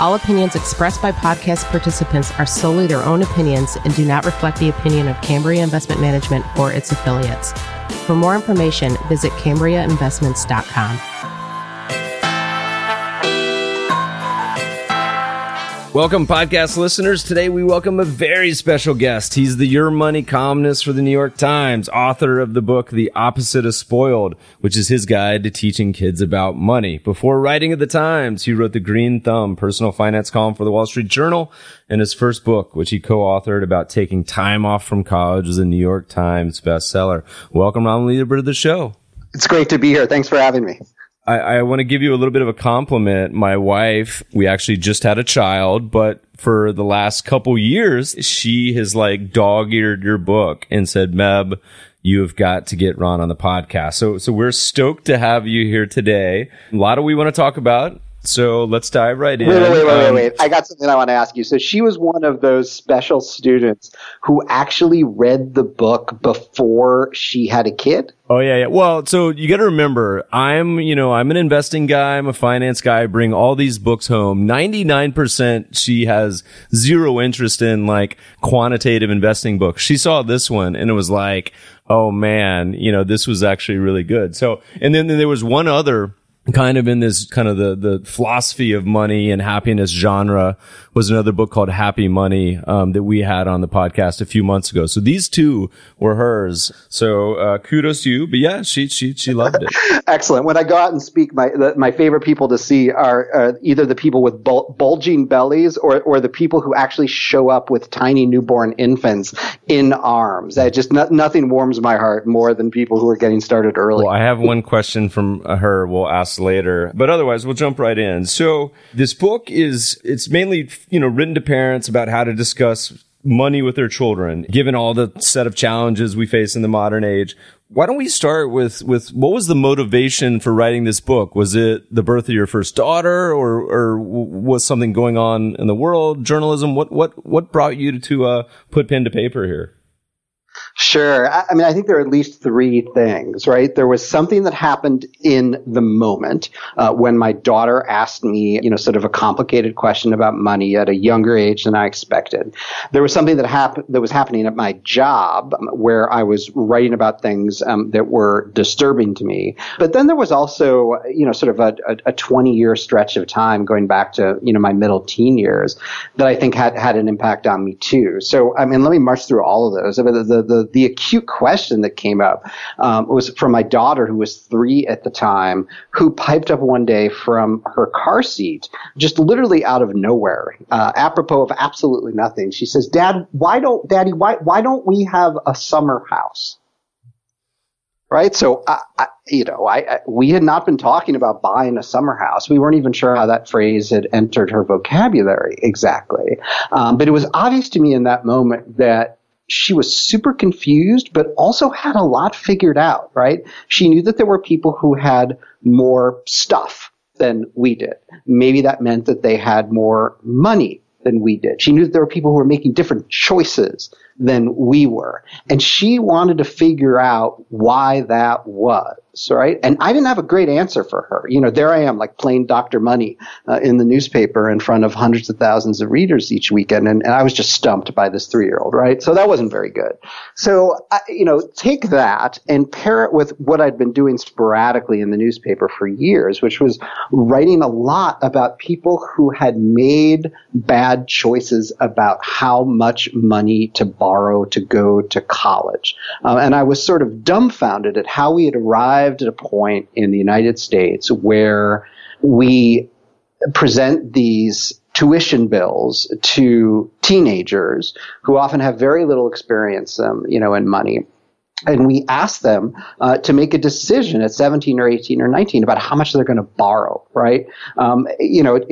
All opinions expressed by podcast participants are solely their own opinions and do not reflect the opinion of Cambria Investment Management or its affiliates. For more information, visit CambriaInvestments.com. Welcome, podcast listeners. Today we welcome a very special guest. He's the Your Money columnist for the New York Times, author of the book The Opposite of Spoiled, which is his guide to teaching kids about money. Before writing at the Times, he wrote the Green Thumb personal finance column for the Wall Street Journal, and his first book, which he co-authored about taking time off from college, was a New York Times bestseller. Welcome, Ron Lieber, to the show. It's great to be here. Thanks for having me. I, I want to give you a little bit of a compliment. My wife, we actually just had a child, but for the last couple years, she has like dog eared your book and said, Meb, you have got to get Ron on the podcast. So, so we're stoked to have you here today. A lot of we want to talk about. So let's dive right in. Wait, wait, wait, wait, um, wait. I got something I want to ask you. So she was one of those special students who actually read the book before she had a kid. Oh yeah, yeah. Well, so you got to remember, I'm, you know, I'm an investing guy. I'm a finance guy. I bring all these books home. 99% she has zero interest in like quantitative investing books. She saw this one and it was like, oh man, you know, this was actually really good. So, and then, then there was one other kind of in this kind of the, the philosophy of money and happiness genre was another book called Happy Money um, that we had on the podcast a few months ago. So these two were hers. So uh, kudos to you. But yeah, she she she loved it. Excellent. When I go out and speak, my the, my favorite people to see are uh, either the people with bul- bulging bellies or or the people who actually show up with tiny newborn infants in arms. I just no, nothing warms my heart more than people who are getting started early. Well, I have one question from her. We'll ask later, but otherwise we'll jump right in. So this book is it's mainly you know, written to parents about how to discuss money with their children, given all the set of challenges we face in the modern age. Why don't we start with, with what was the motivation for writing this book? Was it the birth of your first daughter or, or was something going on in the world, journalism? What, what, what brought you to, uh, put pen to paper here? Sure. I mean, I think there are at least three things, right? There was something that happened in the moment uh, when my daughter asked me, you know, sort of a complicated question about money at a younger age than I expected. There was something that happened that was happening at my job um, where I was writing about things um, that were disturbing to me. But then there was also, you know, sort of a, a, a 20 year stretch of time going back to, you know, my middle teen years that I think had had an impact on me too. So, I mean, let me march through all of those. I mean, the, the, the acute question that came up um, was from my daughter, who was three at the time, who piped up one day from her car seat, just literally out of nowhere, uh, apropos of absolutely nothing. She says, "Dad, why don't, Daddy, why why don't we have a summer house?" right? So, I, I, you know, I, we had not been talking about buying a summer house. We weren't even sure how that phrase had entered her vocabulary exactly. Um, but it was obvious to me in that moment that she was super confused, but also had a lot figured out, right? She knew that there were people who had more stuff than we did. Maybe that meant that they had more money than we did. She knew that there were people who were making different choices than we were. And she wanted to figure out why that was, right? And I didn't have a great answer for her. You know, there I am, like playing Dr. Money uh, in the newspaper in front of hundreds of thousands of readers each weekend. And, and I was just stumped by this three year old, right? So that wasn't very good. So, I, you know, take that and pair it with what I'd been doing sporadically in the newspaper for years, which was writing a lot about people who had made bad choices about how much money to borrow borrow to go to college. Uh, and I was sort of dumbfounded at how we had arrived at a point in the United States where we present these tuition bills to teenagers who often have very little experience, um, you know, in money and we ask them uh, to make a decision at 17 or 18 or 19 about how much they're going to borrow, right? Um, you know, it,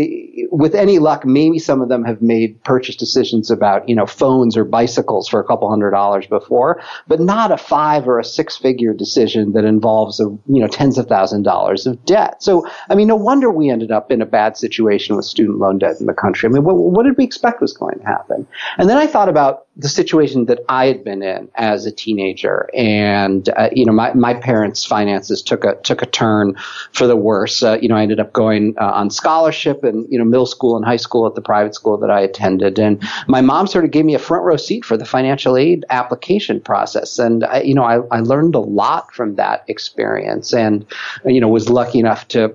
with any luck, maybe some of them have made purchase decisions about, you know, phones or bicycles for a couple hundred dollars before, but not a five or a six figure decision that involves, a, you know, tens of thousand dollars of debt. So, I mean, no wonder we ended up in a bad situation with student loan debt in the country. I mean, what, what did we expect was going to happen? And then I thought about the situation that I had been in as a teenager, and uh, you know, my, my parents' finances took a took a turn for the worse. Uh, you know, I ended up going uh, on scholarship and you know, middle school and high school at the private school that I attended, and my mom sort of gave me a front row seat for the financial aid application process, and I, you know, I, I learned a lot from that experience, and you know, was lucky enough to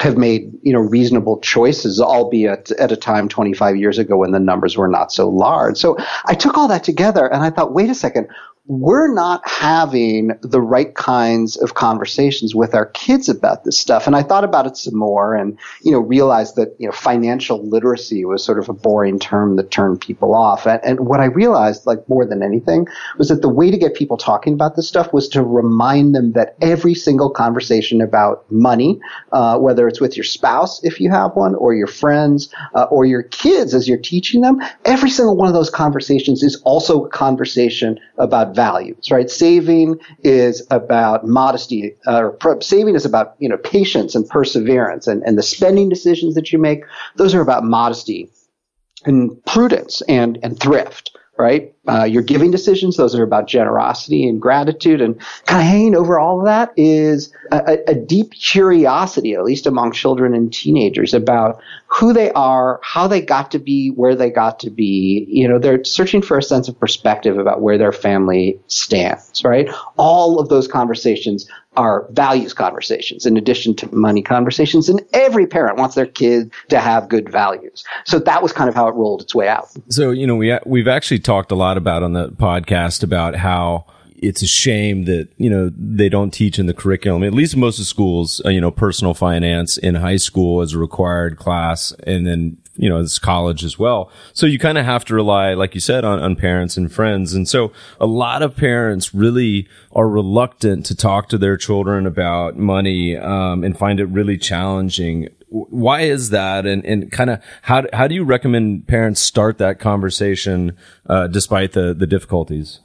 have made you know reasonable choices, albeit at a time 25 years ago when the numbers were not so large. So I took all that together and I thought, wait a second, we're not having the right kinds of conversations with our kids about this stuff. And I thought about it some more and, you know, realized that, you know, financial literacy was sort of a boring term that turned people off. And, and what I realized, like more than anything, was that the way to get people talking about this stuff was to remind them that every single conversation about money, uh, whether it's with your spouse, if you have one, or your friends, uh, or your kids as you're teaching them, every single one of those conversations is also a conversation about values, right? Saving is about modesty, uh, saving is about, you know, patience and perseverance and, and the spending decisions that you make. Those are about modesty and prudence and, and thrift right? Uh, your giving decisions, those are about generosity and gratitude. And kind of hanging over all of that is a, a, deep curiosity, at least among children and teenagers, about who they are, how they got to be where they got to be. You know, they're searching for a sense of perspective about where their family stands, right? All of those conversations are values conversations in addition to money conversations. And every parent wants their kid to have good values. So that was kind of how it rolled its way out. So, you know, we, we've actually talked a lot about on the podcast about how it's a shame that you know they don't teach in the curriculum at least most of schools uh, you know personal finance in high school as a required class and then you know it's college as well. So you kind of have to rely like you said on, on parents and friends. And so a lot of parents really are reluctant to talk to their children about money um, and find it really challenging. Why is that? And, and kind of how, how do you recommend parents start that conversation uh, despite the, the difficulties?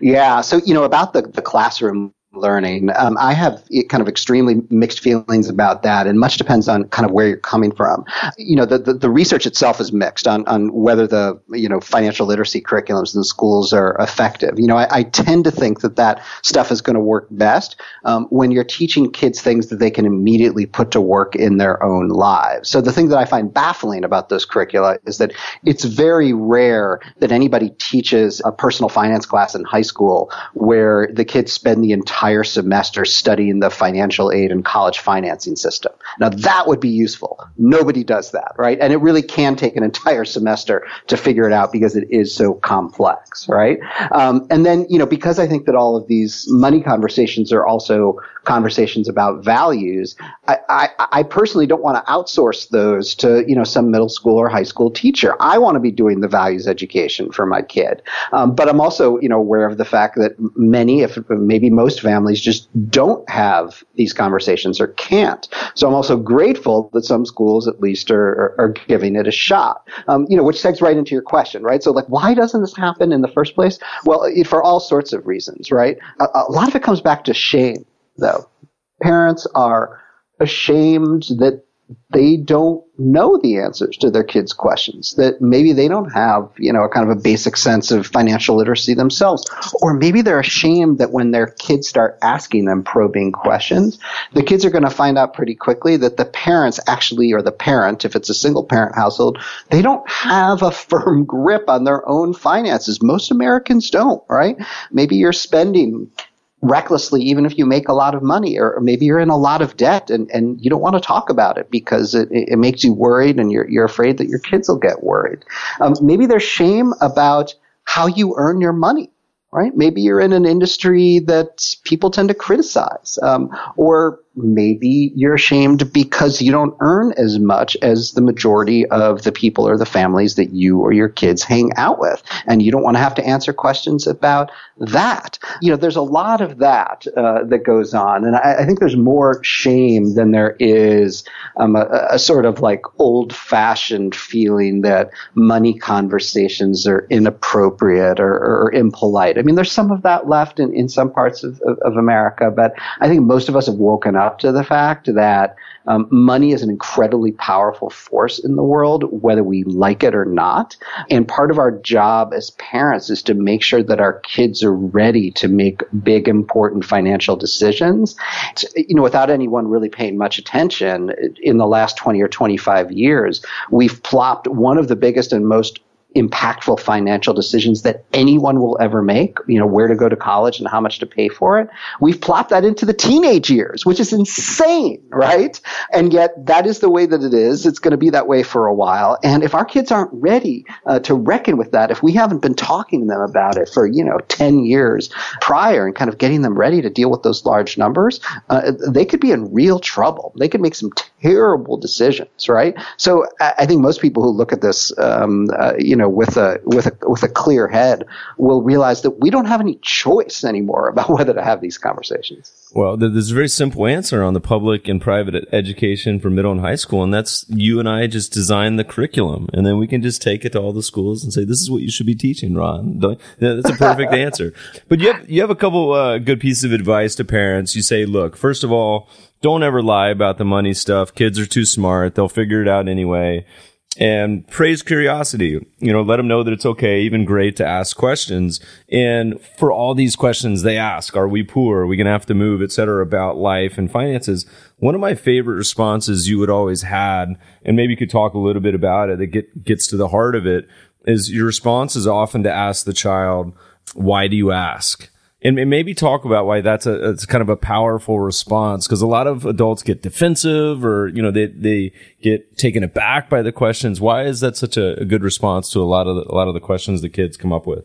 Yeah. So, you know, about the, the classroom learning. Um, I have kind of extremely mixed feelings about that, and much depends on kind of where you're coming from. You know, the, the, the, research itself is mixed on, on whether the, you know, financial literacy curriculums in schools are effective. You know, I, I tend to think that that stuff is going to work best um, when you're teaching kids things that they can immediately put to work in their own lives. So the thing that I find baffling about those curricula is that it's very rare that anybody teaches a personal finance class in high school where the kids spend the entire entire semester studying the financial aid and college financing system. Now that would be useful. Nobody does that, right? And it really can take an entire semester to figure it out because it is so complex, right? Um, and then, you know, because I think that all of these money conversations are also conversations about values, I, I, I personally don't want to outsource those to, you know, some middle school or high school teacher. I want to be doing the values education for my kid. Um, but I'm also, you know, aware of the fact that many, if maybe most families just don't have these conversations or can't. So I'm also grateful that some schools at least are, are, are giving it a shot. Um, you know, which segs right into your question, right? So like, why doesn't this happen in the first place? Well, for all sorts of reasons, right? A, a lot of it comes back to shame though. Parents are ashamed that they don't know the answers to their kids' questions, that maybe they don't have, you know, a kind of a basic sense of financial literacy themselves. Or maybe they're ashamed that when their kids start asking them probing questions, the kids are going to find out pretty quickly that the parents actually, or the parent, if it's a single parent household, they don't have a firm grip on their own finances. Most Americans don't, right? Maybe you're spending recklessly, even if you make a lot of money, or maybe you're in a lot of debt and, and you don't want to talk about it because it, it makes you worried and you're, you're afraid that your kids will get worried. Um, maybe there's shame about how you earn your money. Right? Maybe you're in an industry that people tend to criticize, um, or maybe you're ashamed because you don't earn as much as the majority of the people or the families that you or your kids hang out with. And you don't want to have to answer questions about that. You know, there's a lot of that uh, that goes on. And I, I, think there's more shame than there is um, a, a sort of like old fashioned feeling that money conversations are inappropriate or, or, impolite. I mean, there's some of that left in, in some parts of, of, of America, but I think most of us have woken up to the fact that um, money is an incredibly powerful force in the world, whether we like it or not. And part of our job as parents is to make sure that our kids are ready to make big, important financial decisions. You know, without anyone really paying much attention, in the last 20 or 25 years, we've plopped one of the biggest and most impactful financial decisions that anyone will ever make, you know, where to go to college and how much to pay for it. We've plopped that into the teenage years, which is insane, right? And yet that is the way that it is. It's going to be that way for a while. And if our kids aren't ready uh, to reckon with that, if we haven't been talking to them about it for, you know, 10 years prior and kind of getting them ready to deal with those large numbers, uh, they could be in real trouble. They could make some terrible decisions, right? So I, think most people who look at this, um, uh, you know, with a with a with a clear head, will realize that we don't have any choice anymore about whether to have these conversations. Well, there's a very simple answer on the public and private education for middle and high school, and that's you and I just design the curriculum, and then we can just take it to all the schools and say, "This is what you should be teaching, Ron." That's a perfect answer. But you have you have a couple uh, good pieces of advice to parents. You say, "Look, first of all." Don't ever lie about the money stuff. Kids are too smart. They'll figure it out anyway and praise curiosity. You know, let them know that it's okay, even great to ask questions. And for all these questions they ask, are we poor? Are we going to have to move, et cetera, about life and finances? One of my favorite responses you would always had, and maybe you could talk a little bit about it that get, gets to the heart of it, is your response is often to ask the child, why do you ask? And maybe talk about why that's a it's kind of a powerful response because a lot of adults get defensive or you know they they get taken aback by the questions. Why is that such a, a good response to a lot of the, a lot of the questions the kids come up with?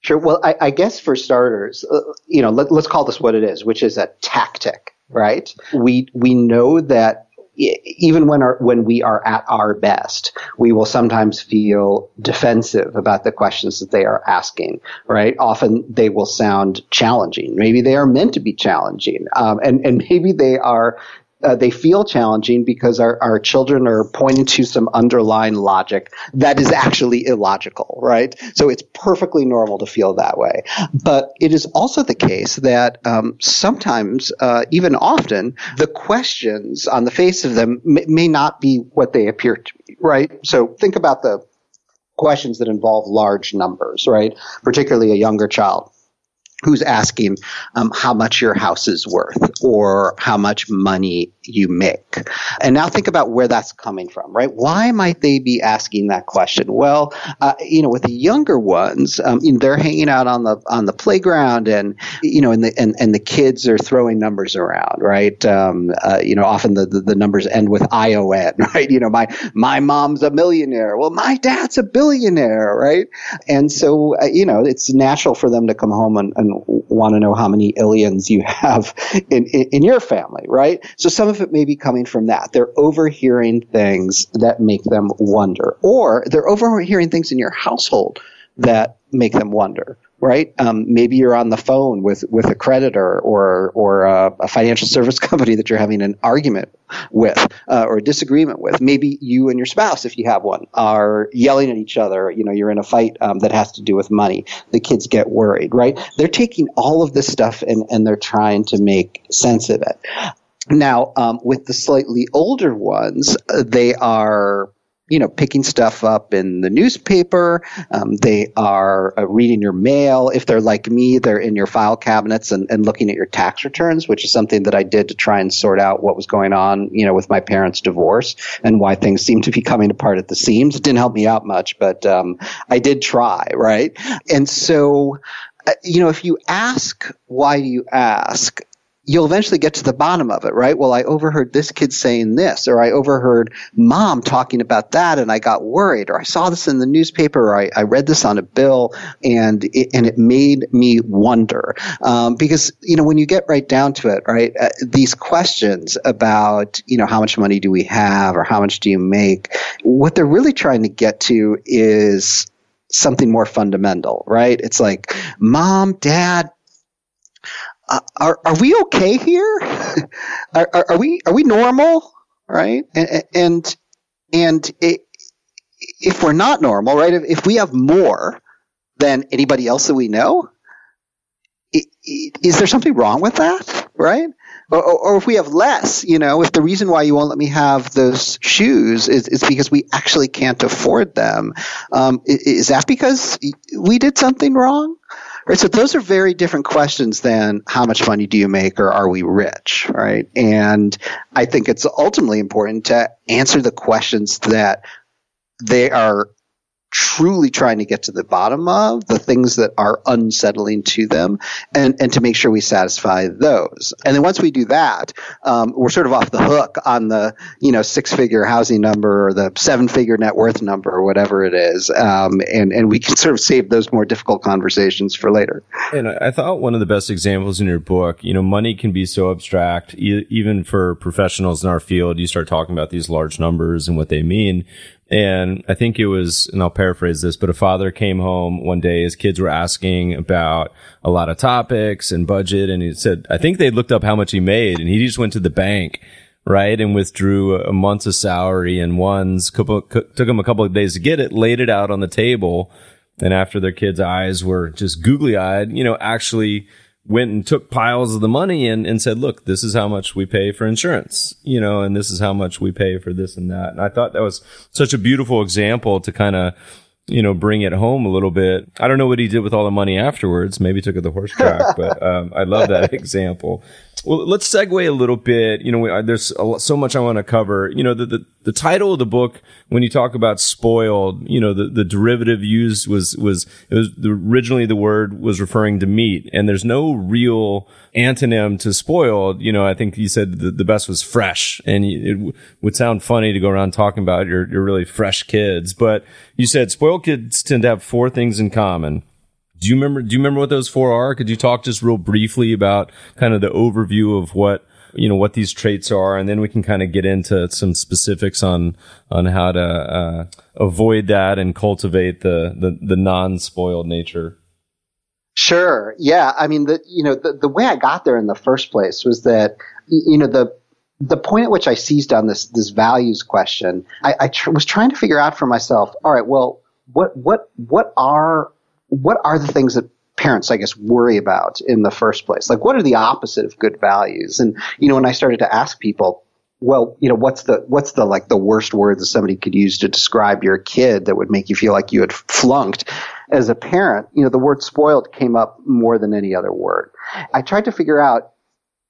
Sure. Well, I, I guess for starters, uh, you know, let, let's call this what it is, which is a tactic, right? We we know that even when our, when we are at our best, we will sometimes feel defensive about the questions that they are asking. Right? Often they will sound challenging. Maybe they are meant to be challenging, um, and and maybe they are uh, they feel challenging because our, our children are pointing to some underlying logic that is actually illogical, right? So it's perfectly normal to feel that way. But it is also the case that um, sometimes, uh, even often, the questions on the face of them may, may not be what they appear to be, right? So think about the questions that involve large numbers, right? Particularly a younger child who's asking um, how much your house is worth or how much money you make. And now think about where that's coming from, right? Why might they be asking that question? Well, uh, you know, with the younger ones, um, you know, they're hanging out on the on the playground, and you know, and the and, and the kids are throwing numbers around, right? Um, uh, you know, often the, the, the numbers end with ION, right? You know, my my mom's a millionaire. Well, my dad's a billionaire, right? And so, uh, you know, it's natural for them to come home and, and want to know how many aliens you have in, in, in your family, right? So some of it may be coming from that. They're overhearing things that make them wonder, or they're overhearing things in your household that make them wonder right? Um, maybe you're on the phone with, with a creditor or or a, a financial service company that you're having an argument with uh, or a disagreement with. Maybe you and your spouse, if you have one, are yelling at each other. You know, you're in a fight um, that has to do with money. The kids get worried, right? They're taking all of this stuff and and they're trying to make sense of it. Now, um, with the slightly older ones, uh, they are you know, picking stuff up in the newspaper. Um, they are uh, reading your mail. If they're like me, they're in your file cabinets and, and looking at your tax returns, which is something that I did to try and sort out what was going on, you know, with my parents' divorce and why things seemed to be coming apart at the seams. It didn't help me out much, but um, I did try, right? And so, uh, you know, if you ask, why do you ask? You'll eventually get to the bottom of it, right? Well, I overheard this kid saying this, or I overheard mom talking about that, and I got worried, or I saw this in the newspaper, or I, I read this on a bill, and it, and it made me wonder. Um, because you know, when you get right down to it, right, uh, these questions about you know how much money do we have, or how much do you make, what they're really trying to get to is something more fundamental, right? It's like, mom, dad, uh, are are we okay here? are, are, are, we are we normal? Right? And and, and it, if we're not normal, right? If, if, we have more than anybody else that we know, it, it, is there something wrong with that? Right? Or, or, or, if we have less, you know, if the reason why you won't let me have those shoes is, is because we actually can't afford them, um, is that because we did something wrong? Right. So those are very different questions than how much money do you make or are we rich? Right. And I think it's ultimately important to answer the questions that they are truly trying to get to the bottom of, the things that are unsettling to them, and, and to make sure we satisfy those. And then once we do that, um, we're sort of off the hook on the, you know, six figure housing number or the seven figure net worth number or whatever it is. Um, and, and we can sort of save those more difficult conversations for later. And I thought one of the best examples in your book, you know, money can be so abstract, e- even for professionals in our field. You start talking about these large numbers and what they mean. And I think it was, and I'll paraphrase this, but a father came home one day. His kids were asking about a lot of topics and budget. And he said, I think they looked up how much he made and he just went to the bank, right? And withdrew a month's of salary and one's couple, took him a couple of days to get it, laid it out on the table. And after their kids' eyes were just googly eyed, you know, actually went and took piles of the money and, and said, look, this is how much we pay for insurance, you know, and this is how much we pay for this and that. And I thought that was such a beautiful example to kind of, you know, bring it home a little bit. I don't know what he did with all the money afterwards. Maybe took it to the horse track, but um, I love that example. Well, let's segue a little bit. You know, there's lot, so much I want to cover. You know, the, the, the title of the book, when you talk about spoiled, you know, the, the derivative used was, was, it was the, originally the word was referring to meat and there's no real antonym to spoiled. You know, I think you said the, the best was fresh and it w- would sound funny to go around talking about your, your really fresh kids, but you said spoiled kids tend to have four things in common do you remember? Do you remember what those four are? Could you talk just real briefly about kind of the overview of what you know what these traits are, and then we can kind of get into some specifics on on how to uh, avoid that and cultivate the the, the non spoiled nature. Sure. Yeah. I mean, the you know the the way I got there in the first place was that you know the the point at which I seized on this this values question, I, I tr- was trying to figure out for myself. All right, well, what what what are what are the things that parents, I guess, worry about in the first place? Like, what are the opposite of good values? And, you know, when I started to ask people, well, you know, what's the, what's the, like, the worst word that somebody could use to describe your kid that would make you feel like you had flunked? As a parent, you know, the word spoiled came up more than any other word. I tried to figure out,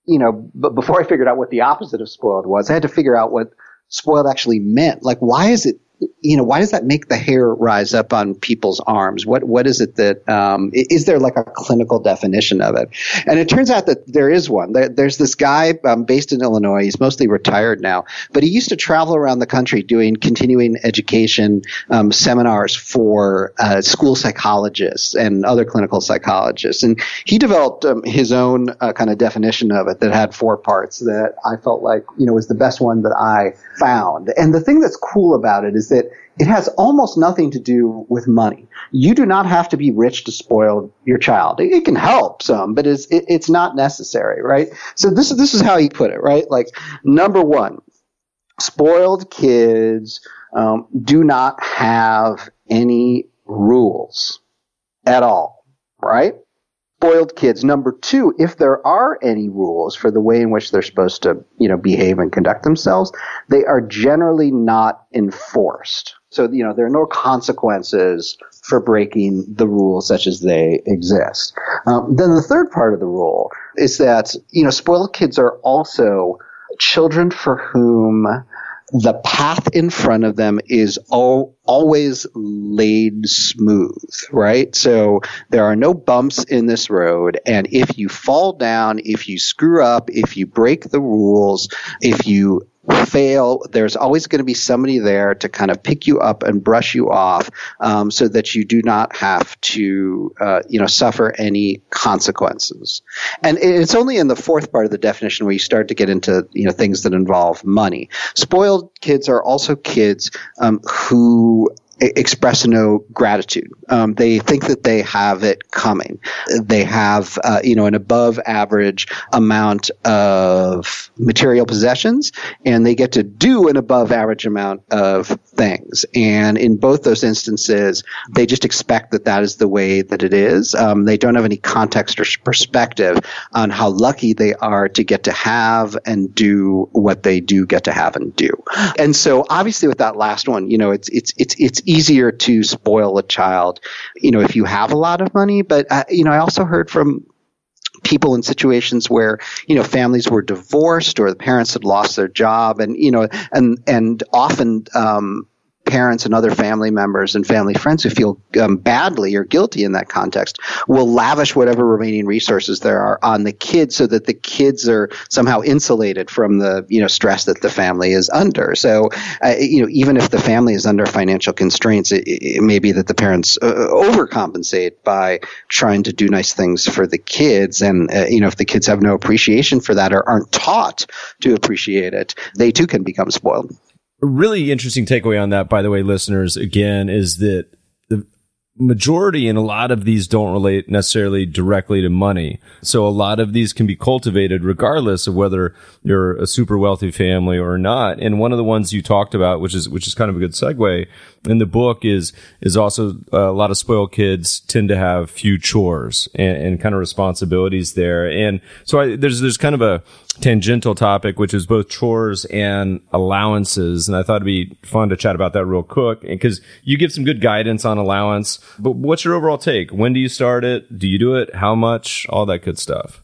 you know, but before I figured out what the opposite of spoiled was, I had to figure out what spoiled actually meant. Like, why is it you know, why does that make the hair rise up on people's arms? What what is it that um, is there like a clinical definition of it? And it turns out that there is one. There, there's this guy um, based in Illinois. He's mostly retired now, but he used to travel around the country doing continuing education um, seminars for uh, school psychologists and other clinical psychologists. And he developed um, his own uh, kind of definition of it that had four parts that I felt like you know was the best one that I found. And the thing that's cool about it is that it has almost nothing to do with money. You do not have to be rich to spoil your child. It, can help some, but it's it, it's not necessary, right? So this is this is how he put it, right? Like number one, spoiled kids um, do not have any rules at all, right? Spoiled kids. Number two, if there are any rules for the way in which they're supposed to, you know, behave and conduct themselves, they are generally not enforced. So, you know, there are no consequences for breaking the rules such as they exist. Um, then the third part of the rule is that, you know, spoiled kids are also children for whom the path in front of them is all, always laid smooth, right? So there are no bumps in this road. And if you fall down, if you screw up, if you break the rules, if you fail, there's always going to be somebody there to kind of pick you up and brush you off, um, so that you do not have to, uh, you know, suffer any consequences. And it's only in the fourth part of the definition where you start to get into, you know, things that involve money. Spoiled kids are also kids um, who express no gratitude. Um, they think that they have it coming. They have, uh, you know, an above average amount of material possessions, and they get to do an above average amount of things. And in both those instances, they just expect that that is the way that it is. Um, they don't have any context or perspective on how lucky they are to get to have and do what they do get to have and do. And so, obviously, with that last one, you know, it's it's it's it's easier to spoil a child, you know, if you have a lot of money. But, uh, you know, I also heard from people in situations where you know families were divorced or the parents had lost their job and you know and and often um, parents and other family members and family friends who feel um, badly or guilty in that context will lavish whatever remaining resources there are on the kids so that the kids are somehow insulated from the you know stress that the family is under. So uh, you know even if the family is under financial constraints it, it may be that the parents uh, overcompensate by trying to do nice things for the kids. And uh, you know if the kids have no appreciation for that or aren't taught to appreciate it they too can become spoiled really interesting takeaway on that, by the way, listeners, again, is that the majority and a lot of these don't relate necessarily directly to money. So a lot of these can be cultivated regardless of whether you're a super wealthy family or not. And one of the ones you talked about, which is, which is kind of a good segue in the book is, is also uh, a lot of spoiled kids tend to have few chores and, and kind of responsibilities there. And so I, there's, there's kind of a, tangential topic, which is both chores and allowances. And I thought it'd be fun to chat about that real quick because you give some good guidance on allowance. But what's your overall take? When do you start it? Do you do it? How much? All that good stuff.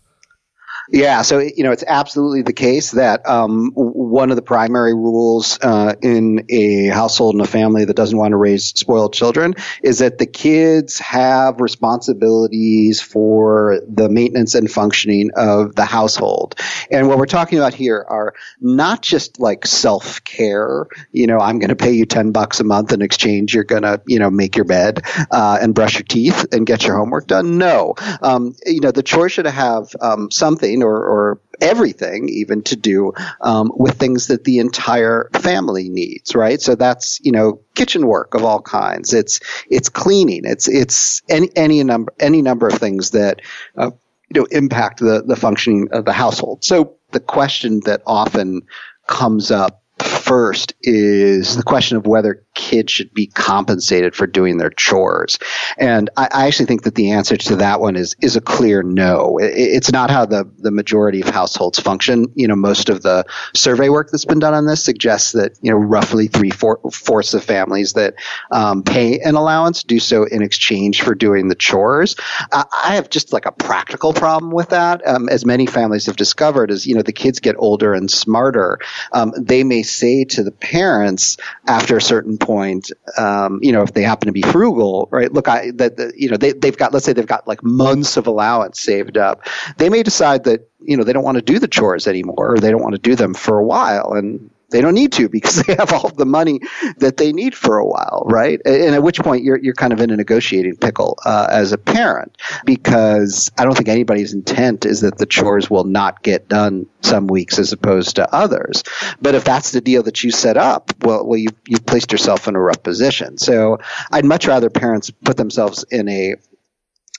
Yeah, so you know it's absolutely the case that um, one of the primary rules uh, in a household and a family that doesn't want to raise spoiled children is that the kids have responsibilities for the maintenance and functioning of the household. And what we're talking about here are not just like self care. You know, I'm going to pay you ten bucks a month in exchange. You're going to you know make your bed uh, and brush your teeth and get your homework done. No, um, you know the chore should have um, something or, or everything even to do um, with things that the entire family needs right? So that's you know kitchen work of all kinds. It's it's cleaning. It's it's any any number any number of things that uh, you know impact the the functioning of the household. So the question that often comes up first is the question of whether kids should be compensated for doing their chores. And I, I actually think that the answer to that one is is a clear no. It, it's not how the, the majority of households function. You know, most of the survey work that's been done on this suggests that, you know, roughly three four, fourths of families that um, pay an allowance do so in exchange for doing the chores. I, I have just like a practical problem with that. Um, as many families have discovered, as, you know, the kids get older and smarter, um, they may say to the parents after a certain point, um, you know, if they happen to be frugal, right? Look, I that you know they they've got let's say they've got like months of allowance saved up. They may decide that you know they don't want to do the chores anymore, or they don't want to do them for a while, and they don't need to because they have all the money that they need for a while, right? And at which point you're you're kind of in a negotiating pickle uh, as a parent because I don't think anybody's intent is that the chores will not get done some weeks as opposed to others. But if that's the deal that you set up, well, well, you you placed yourself in a rough position. So I'd much rather parents put themselves in a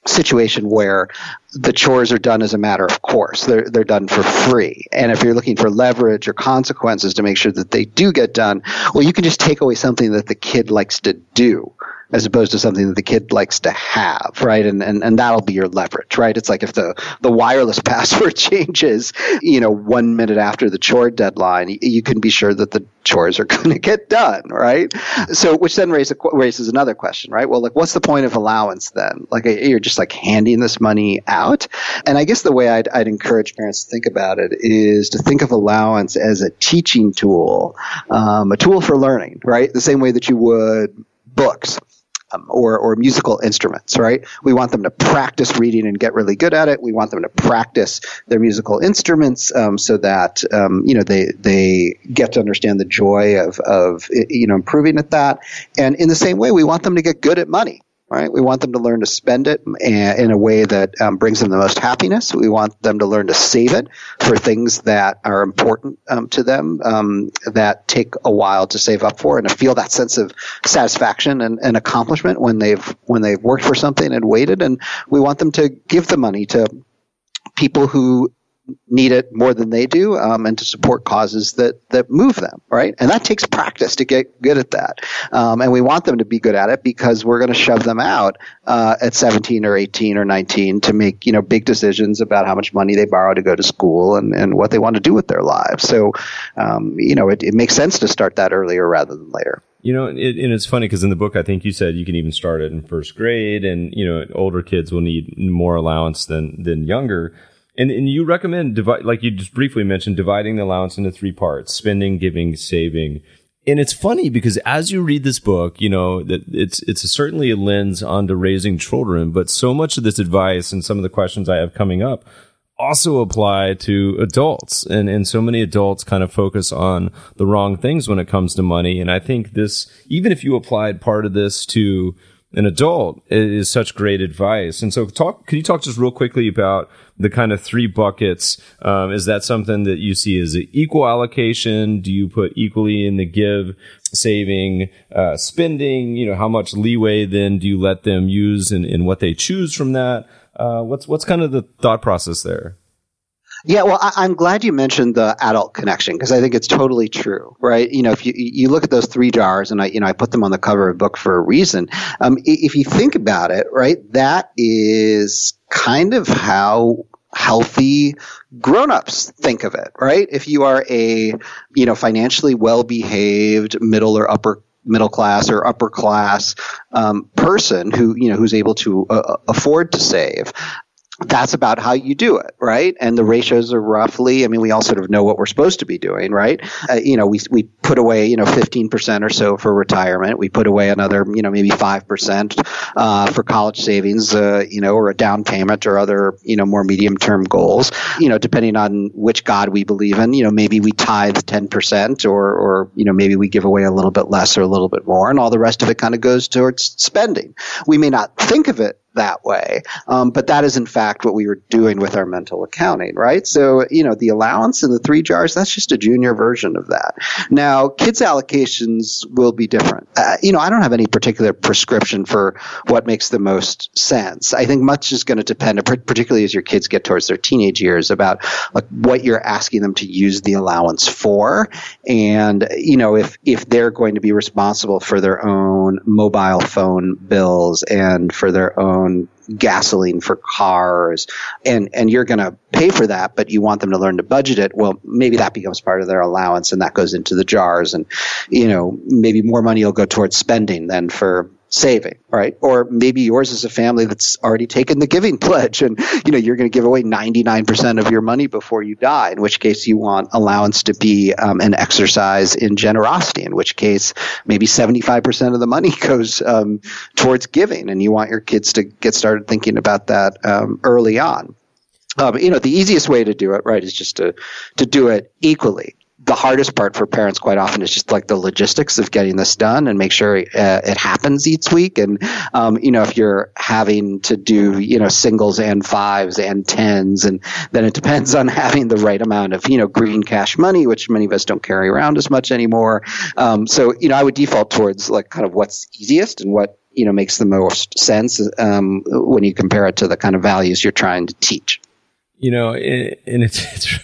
situation where the chores are done as a matter of course. They're, they're done for free. And if you're looking for leverage or consequences to make sure that they do get done, well, you can just take away something that the kid likes to do as opposed to something that the kid likes to have, right? And and, and that'll be your leverage, right? It's like if the the wireless password changes, you know, one minute after the chore deadline, you can be sure that the chores are going to get done, right? So, which then raises raises another question, right? Well, like, what's the point of allowance then? Like, you're just like handing this money out, and I guess the way I'd, I'd encourage parents to think about it is to think of allowance as a teaching tool, um, a tool for learning, right? The same way that you would books um, or, or musical instruments, right? We want them to practice reading and get really good at it. We want them to practice their musical instruments um, so that um, you know they they get to understand the joy of of you know improving at that. And in the same way, we want them to get good at money right? We want them to learn to spend it in a way that um, brings them the most happiness. We want them to learn to save it for things that are important um, to them um, that take a while to save up for, and to feel that sense of satisfaction and, and accomplishment when they've when they've worked for something and waited. And we want them to give the money to people who need it more than they do, um, and to support causes that that move them, right? And that takes practice to get good at that. Um, and we want them to be good at it because we're going to shove them out uh, at 17 or 18 or 19 to make you know big decisions about how much money they borrow to go to school and, and what they want to do with their lives. So, um, you know, it, it makes sense to start that earlier rather than later. You know, it, and it's funny because in the book, I think you said you can even start it in first grade, and you know, older kids will need more allowance than than younger. And and you recommend divide like you just briefly mentioned dividing the allowance into three parts: spending, giving, saving. And it's funny because as you read this book, you know that it's it's certainly a lens onto raising children, but so much of this advice and some of the questions I have coming up also apply to adults and and so many adults kind of focus on the wrong things when it comes to money and i think this even if you applied part of this to an adult is such great advice and so talk can you talk just real quickly about the kind of three buckets. Um, is that something that you see as an equal allocation? Do you put equally in the give, saving, uh, spending? You know, how much leeway then do you let them use in what they choose from that? Uh, what's what's kind of the thought process there? Yeah, well, I, am glad you mentioned the adult connection because I think it's totally true, right? You know, if you you look at those three jars, and I you know I put them on the cover of the book for a reason. Um, if you think about it, right, that is kind of how healthy grown-ups think of it, right? If you are a, you know, financially well-behaved middle or upper middle class or upper class um, person who you know who's able to uh, afford to save that's about how you do it, right? And the ratios are roughly, I mean, we all sort of know what we're supposed to be doing, right? Uh, you know, we, we put away, you know, 15% or so for retirement. We put away another, you know, maybe 5% uh, for college savings, uh, you know, or a down payment or other, you know, more medium term goals, you know, depending on which God we believe in. You know, maybe we tithe 10% or, or, you know, maybe we give away a little bit less or a little bit more, and all the rest of it kind of goes towards spending. We may not think of it that way. Um, but that is in fact what we were doing with our mental accounting, right? So, you know, the allowance in the three jars, that's just a junior version of that. Now, kids allocations will be different. Uh, you know, I don't have any particular prescription for what makes the most sense. I think much is going to depend, particularly as your kids get towards their teenage years, about like what you're asking them to use the allowance for. And, you know, if, if they're going to be responsible for their own mobile phone bills and for their own own gasoline for cars and and you're going to pay for that but you want them to learn to budget it. Well maybe that becomes part of their allowance and that goes into the jars and you know maybe more money will go towards spending than for saving, right? Or maybe yours is a family that's already taken the giving pledge and, you know, you're going to give away 99% of your money before you die, in which case you want allowance to be um, an exercise in generosity, in which case maybe 75% of the money goes um, towards giving and you want your kids to get started thinking about that um, early on. Um, you know, the easiest way to do it, right, is just to, to do it equally the hardest part for parents quite often is just like the logistics of getting this done and make sure uh, it happens each week. And, um, you know, if you're having to do, you know, singles and fives and tens, and then it depends on having the right amount of, you know, green cash money, which many of us don't carry around as much anymore. Um, so, you know, I would default towards like kind of what's easiest and what, you know, makes the most sense um, when you compare it to the kind of values you're trying to teach you know, and it's, it's,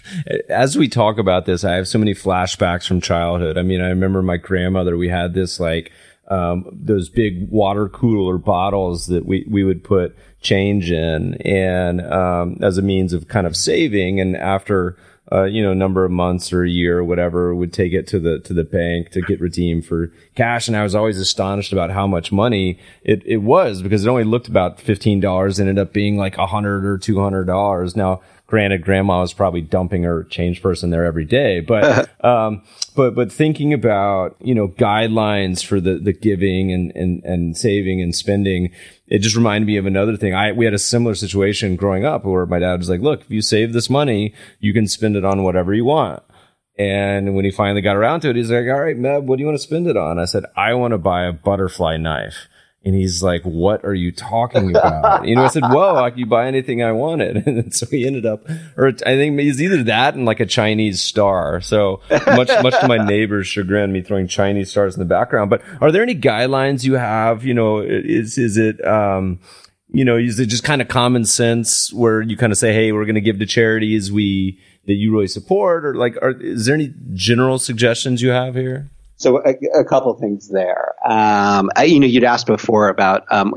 as we talk about this, I have so many flashbacks from childhood. I mean, I remember my grandmother, we had this like, um, those big water cooler bottles that we, we would put change in and um, as a means of kind of saving. And after uh, you know, number of months or a year or whatever, would take it to the to the bank to get redeemed for cash. And I was always astonished about how much money it, it was because it only looked about fifteen dollars, ended up being like a hundred or two hundred dollars. Now Granted, grandma was probably dumping her change person there every day, but, um, but, but thinking about, you know, guidelines for the, the giving and, and, and saving and spending, it just reminded me of another thing. I, we had a similar situation growing up where my dad was like, look, if you save this money, you can spend it on whatever you want. And when he finally got around to it, he's like, all right, Meb, what do you want to spend it on? I said, I want to buy a butterfly knife. And he's like, what are you talking about? you know, I said, well, I can buy anything I wanted. And so he ended up, or I think it's either that and like a Chinese star. So much, much to my neighbor's chagrin, me throwing Chinese stars in the background. But are there any guidelines you have? You know, is, is it, um, you know, is it just kind of common sense where you kind of say, Hey, we're going to give to charities we, that you really support or like, are, is there any general suggestions you have here? So a, a couple things there. Um, I, you know, you'd asked before about um,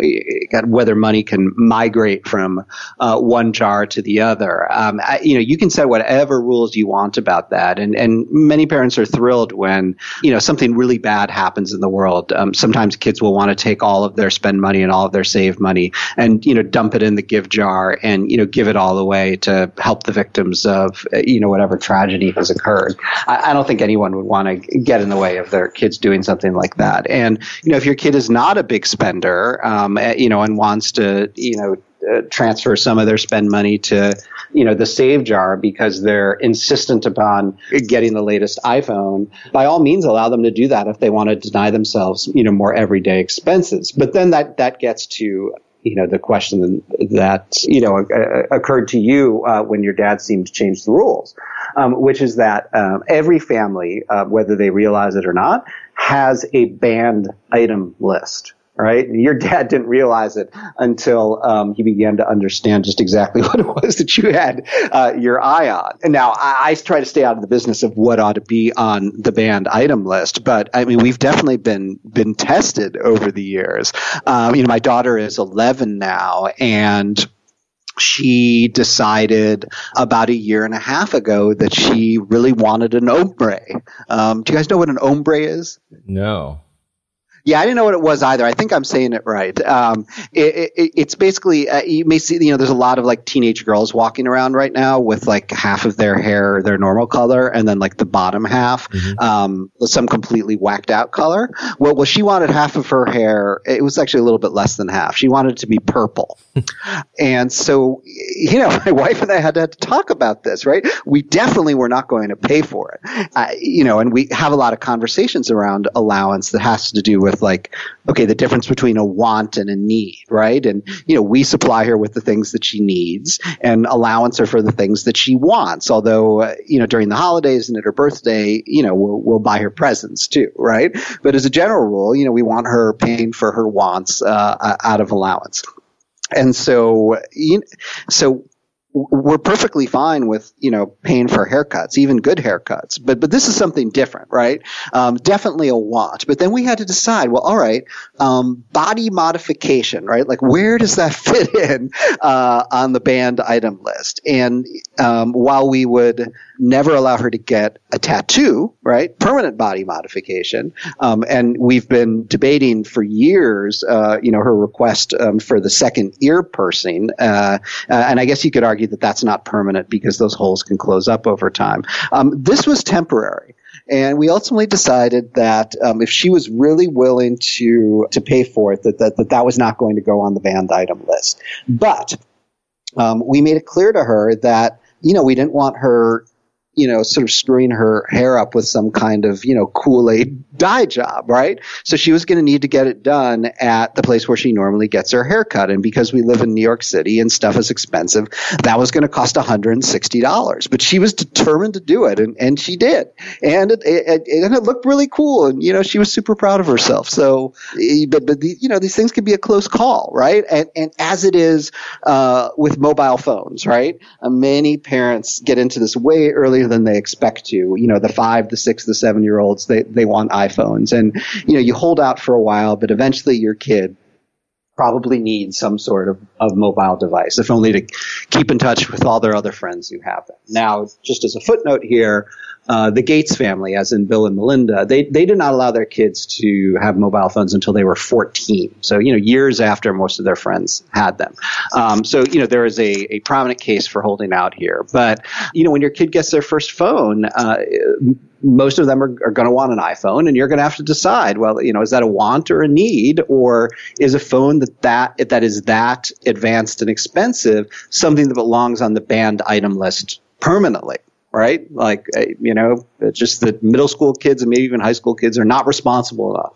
whether money can migrate from uh, one jar to the other. Um, I, you know, you can set whatever rules you want about that, and and many parents are thrilled when you know something really bad happens in the world. Um, sometimes kids will want to take all of their spend money and all of their save money and you know dump it in the give jar and you know give it all away to help the victims of you know whatever tragedy has occurred. I, I don't think anyone would want to get in the way of their kids doing something like that. And you know, if your kid is not a big spender, um, eh, you know, and wants to, you know, uh, transfer some of their spend money to you know the save jar because they're insistent upon getting the latest iphone by all means allow them to do that if they want to deny themselves you know more everyday expenses but then that that gets to you know the question that you know occurred to you uh, when your dad seemed to change the rules. Um, which is that um, every family, uh, whether they realize it or not, has a banned item list right? Your dad didn't realize it until um, he began to understand just exactly what it was that you had uh, your eye on. And now I, I, try to stay out of the business of what ought to be on the banned item list, but I mean we've definitely been been tested over the years. Um, you know, my daughter is 11 now, and she decided about a year and a half ago that she really wanted an ombre. Um, do you guys know what an ombre is? No. Yeah, I didn't know what it was either. I think I'm saying it right. Um, it, it, it's basically uh, you may see you know there's a lot of like teenage girls walking around right now with like half of their hair their normal color and then like the bottom half mm-hmm. um, some completely whacked out color. Well, well, she wanted half of her hair. It was actually a little bit less than half. She wanted it to be purple, and so you know my wife and I had to, had to, talk about this. Right? We definitely were not going to pay for it. Uh, you know, and we have a lot of conversations around allowance that has to do with with like, okay, the difference between a want and a need, right? And, you know, we supply her with the things that she needs and allowance her for the things that she wants. Although, uh, you know, during the holidays and at her birthday, you know, we'll, we'll buy her presents too, right? But as a general rule, you know, we want her paying for her wants, uh, out of allowance. And so, you know, so we're perfectly fine with you know paying for haircuts, even good haircuts. But but this is something different, right? Um, definitely a want. But then we had to decide. Well, all right, um, body modification, right? Like where does that fit in uh, on the banned item list? And um, while we would never allow her to get a tattoo, right? Permanent body modification. Um, and we've been debating for years, uh, you know, her request um, for the second ear piercing. Uh, uh, and I guess you could argue that that's not permanent because those holes can close up over time. Um, this was temporary. And we ultimately decided that um, if she was really willing to to pay for it, that that, that, that was not going to go on the banned item list. But um, we made it clear to her that you know we didn't want her you know, sort of screwing her hair up with some kind of, you know, Kool-Aid dye job, right? So she was going to need to get it done at the place where she normally gets her hair cut. And because we live in New York City and stuff is expensive, that was going to cost $160. But she was determined to do it and, and she did. And it, it, it, and it looked really cool. And, you know, she was super proud of herself. So, eh, but, but the, you know, these things can be a close call, right? And, and as it is, uh, with mobile phones, right? Uh, many parents get into this way earlier than they expect to. You know, the five, the six, the seven year olds, they, they want iPhones. And, you know, you hold out for a while, but eventually your kid probably needs some sort of, of mobile device, if only to keep in touch with all their other friends who have them. Now, just as a footnote here, uh, the Gates family, as in Bill and Melinda, they, they did not allow their kids to have mobile phones until they were 14. So, you know, years after most of their friends had them. Um, so, you know, there is a, a prominent case for holding out here. But, you know, when your kid gets their first phone, uh, most of them are, are going to want an iPhone, and you're going to have to decide. Well, you know, is that a want or a need, or is a phone that that that is that advanced and expensive something that belongs on the banned item list permanently? Right? Like, uh, you know, just that middle school kids and maybe even high school kids are not responsible enough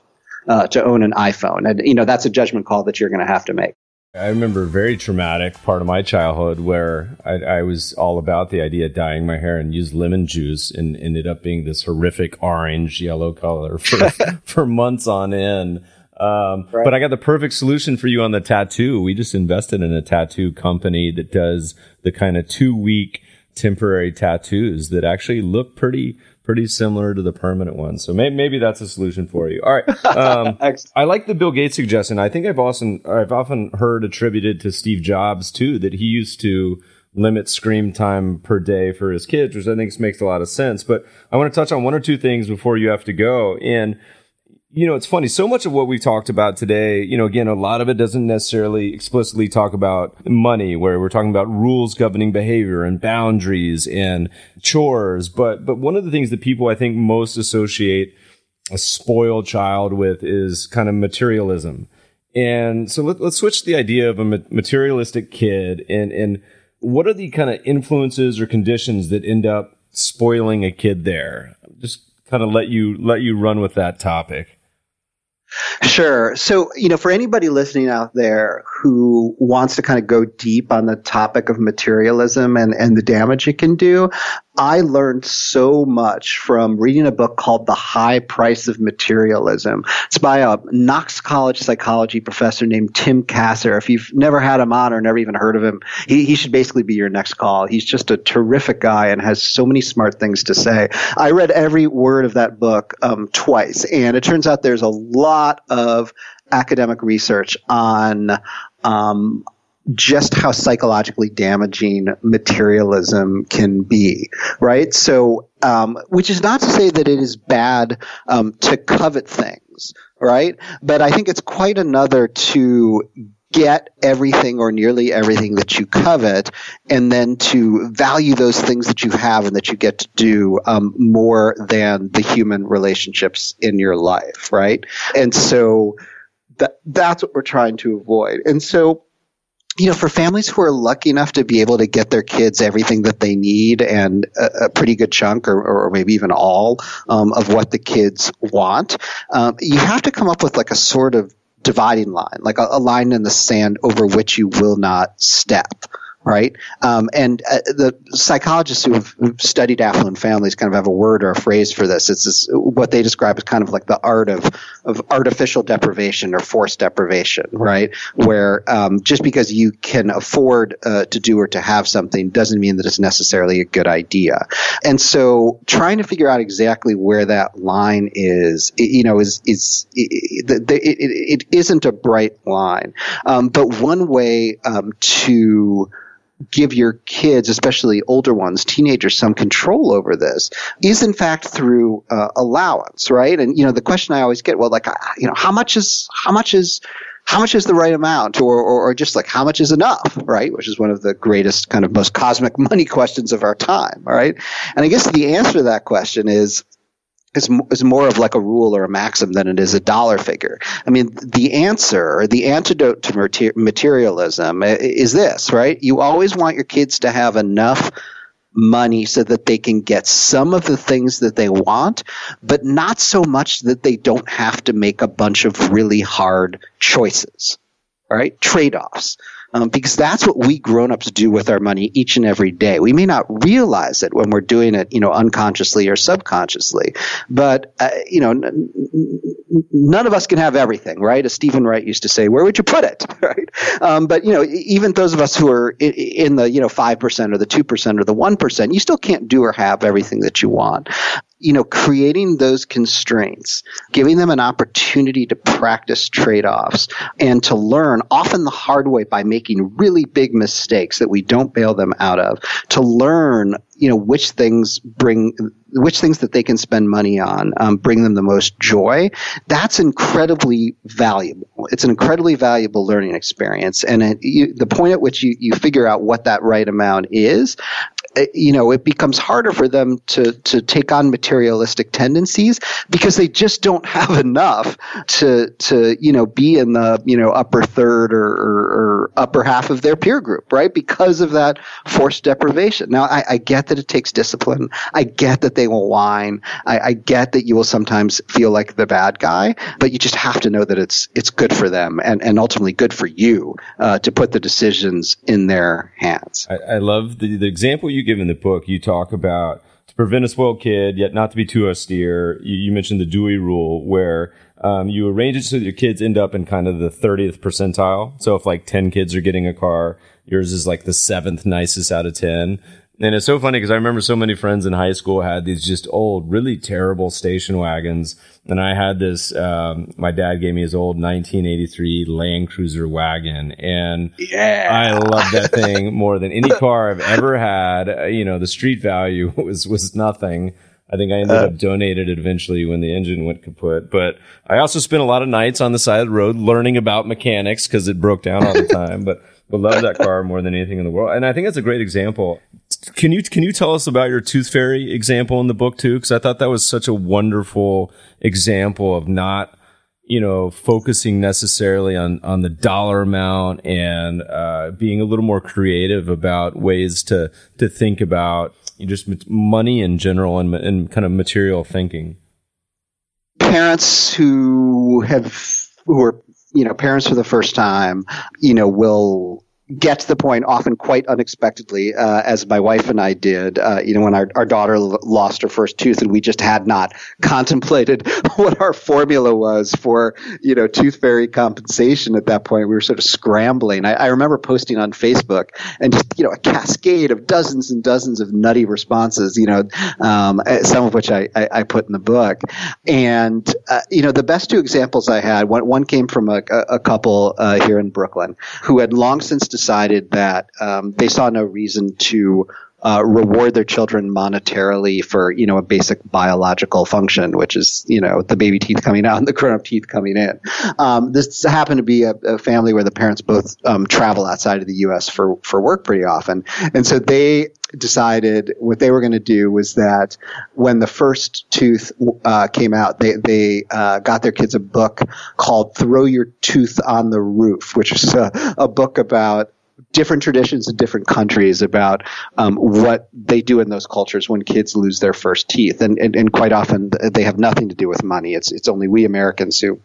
uh, to own an iPhone. And, you know, that's a judgment call that you're going to have to make. I remember a very traumatic part of my childhood where I, I, was all about the idea of dyeing my hair and use lemon juice and ended up being this horrific orange yellow color for, for months on end. Um, right. But I got the perfect solution for you on the tattoo. We just invested in a tattoo company that does the kind of two week temporary tattoos that actually look pretty pretty similar to the permanent ones. So maybe, maybe that's a solution for you. All right. Um, I like the Bill Gates suggestion. I think I've often I've often heard attributed to Steve Jobs too that he used to limit screen time per day for his kids, which I think makes a lot of sense. But I want to touch on one or two things before you have to go. And you know, it's funny. So much of what we've talked about today, you know, again, a lot of it doesn't necessarily explicitly talk about money, where we're talking about rules governing behavior and boundaries and chores. But, but one of the things that people I think most associate a spoiled child with is kind of materialism. And so let, us switch the idea of a materialistic kid and, and what are the kind of influences or conditions that end up spoiling a kid there? Just kind of let you, let you run with that topic. Sure. So, you know, for anybody listening out there who wants to kind of go deep on the topic of materialism and, and the damage it can do, I learned so much from reading a book called The High Price of Materialism. It's by a Knox College psychology professor named Tim Kasser. If you've never had him on or never even heard of him, he, he should basically be your next call. He's just a terrific guy and has so many smart things to say. I read every word of that book um, twice, and it turns out there's a lot of academic research on um, just how psychologically damaging materialism can be, right? So, um, which is not to say that it is bad um, to covet things, right? But I think it's quite another to get everything or nearly everything that you covet and then to value those things that you have and that you get to do um, more than the human relationships in your life, right? And so that, that's what we're trying to avoid. And so you know, for families who are lucky enough to be able to get their kids everything that they need and a, a pretty good chunk or, or maybe even all um, of what the kids want, um, you have to come up with like a sort of dividing line, like a, a line in the sand over which you will not step right? Um, and uh, the psychologists who have studied affluent families kind of have a word or a phrase for this. It's this, what they describe as kind of like the art of of artificial deprivation or forced deprivation, right? Where um, just because you can afford uh, to do or to have something doesn't mean that it's necessarily a good idea. And so, trying to figure out exactly where that line is, you know, is is it, it, it, it isn't a bright line. Um, but one way um, to give your kids, especially older ones, teenagers, some control over this is in fact through uh, allowance, right? And you know, the question I always get, well, like, you know, how much is how much is how much is the right amount? Or, or, or, just like how much is enough right? Which is one of the greatest kind of most cosmic money questions of our time all right? And i guess the answer to that question is is, is more of like a rule or a maxim than it is a dollar figure. I mean, the answer, the antidote to materialism uh, is this, right? You always want your kids to have enough money so that they can get some of the things that they want, but not so much that they don't have to make a bunch of really hard choices, right? Trade offs um, because that's what we grown-ups do with our money each and every day. We may not realize it when we're doing it, you know, unconsciously or subconsciously, but uh, you know, n- none of us can have everything, right? As Steven Wright used to say, "Where would you put it?" right? Um, but you know, even those of us who are in the you know five percent or the two percent or the one percent, you still can't do or have everything that you want. You know, creating those constraints, giving them an opportunity to practice trade offs and to learn, often the hard way by making really big mistakes that we don't bail them out of, to learn, you know, which things bring, which things that they can spend money on um, bring them the most joy. That's incredibly valuable. It's an incredibly valuable learning experience. And it, you, the point at which you, you figure out what that right amount is, you know, it becomes harder for them to, to take on materialistic tendencies because they just don't have enough to, to, you know, be in the, you know, upper third or, or, or upper half of their peer group, right? Because of that forced deprivation. Now, I, I get that it takes discipline. I get that they will whine. I, I get that you will sometimes feel like the bad guy, but you just have to know that it's, it's good for them and, and ultimately good for you, uh, to put the decisions in their hands. I, I love the, the example you give in the book, you talk about to prevent a spoiled kid, yet not to be too austere. You, you mentioned the Dewey rule, where um, you arrange it so that your kids end up in kind of the 30th percentile. So if like 10 kids are getting a car, yours is like the seventh nicest out of 10. And it's so funny because I remember so many friends in high school had these just old, really terrible station wagons. And I had this, um, my dad gave me his old 1983 Land Cruiser wagon. And yeah. I love that thing more than any car I've ever had. Uh, you know, the street value was, was nothing. I think I ended uh, up donated it eventually when the engine went kaput. But I also spent a lot of nights on the side of the road learning about mechanics because it broke down all the time. but but love that car more than anything in the world. And I think that's a great example. Can you can you tell us about your tooth fairy example in the book too? Because I thought that was such a wonderful example of not you know focusing necessarily on on the dollar amount and uh, being a little more creative about ways to to think about just money in general and, and kind of material thinking. Parents who have who are you know parents for the first time, you know, will get to the point often quite unexpectedly, uh, as my wife and I did, uh, you know, when our, our daughter l- lost her first tooth and we just had not contemplated what our formula was for, you know, tooth fairy compensation at that point. We were sort of scrambling. I, I remember posting on Facebook and just, you know, a cascade of dozens and dozens of nutty responses, you know, um, eh, some of which I, I, I, put in the book. And, uh, you know, the best two examples I had, one, one came from a, a couple uh, here in Brooklyn who had long since decided that um, they saw no reason to uh, reward their children monetarily for you know a basic biological function, which is you know the baby teeth coming out and the grown-up teeth coming in. Um, this happened to be a, a, family where the parents both um, travel outside of the U.S. for for work pretty often, and so they decided what they were going to do was that when the first tooth uh, came out, they they uh, got their kids a book called "Throw Your Tooth on the Roof," which is a, a book about different traditions in different countries about um, what they do in those cultures when kids lose their first teeth, and, and and quite often they have nothing to do with money. It's it's only we Americans who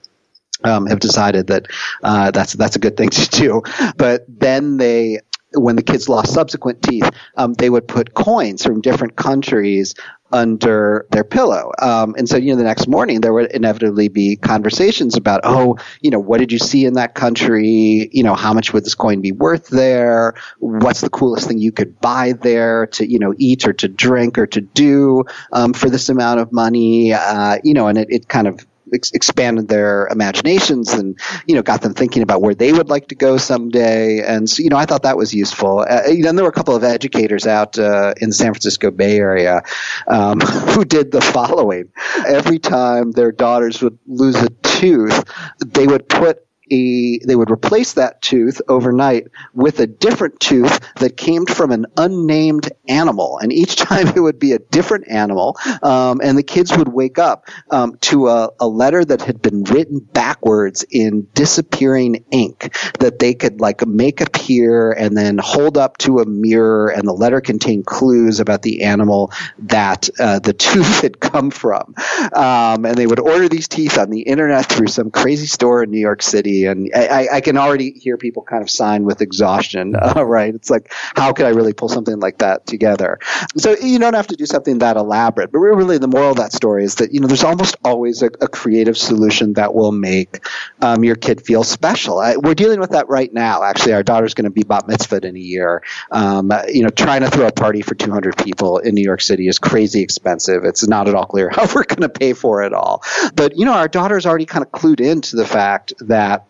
um, have decided that uh, that's that's a good thing to do. But then they when the kids lost subsequent teeth, um, they would put coins from different countries under their pillow. Um, and so, you know, the next morning there would inevitably be conversations about, oh, you know, what did you see in that country? You know, how much would this coin be worth there? What's the coolest thing you could buy there to, you know, eat or to drink or to do um, for this amount of money? Uh, you know, and it, it kind of ex- expanded their imaginations and you know got them thinking about where they would like to go someday. And so you know I thought that was useful. Uh, you know, there were a couple of educators out uh, in the San Francisco Bay Area um, who did the following: every time their daughters would lose a tooth, they would put a, they would replace that tooth overnight with a different tooth that came from an unnamed animal. And each time it would be a different animal. Um, and the kids would wake up um, to a, a letter that had been written backwards in disappearing ink that they could like make appear and then hold up to a mirror. And the letter contained clues about the animal that uh, the tooth had come from. Um, and they would order these teeth on the internet through some crazy store in New York City And I, I can already hear people kind of sign with exhaustion, uh, right? It's like, how could I really pull something like that together? So you don't have to do something that elaborate, but really the moral of that story is that, you know, there's almost always a, a creative solution that will make um, your kid feel special. I, we're dealing with that right now. Actually, our daughter's going to be bat mitzvah in a year. Um, you know, trying to throw a party for 200 people in New York City is crazy expensive. It's not at all clear how we're going to pay for it all. But, you know, our daughter's already kind of clued into the fact that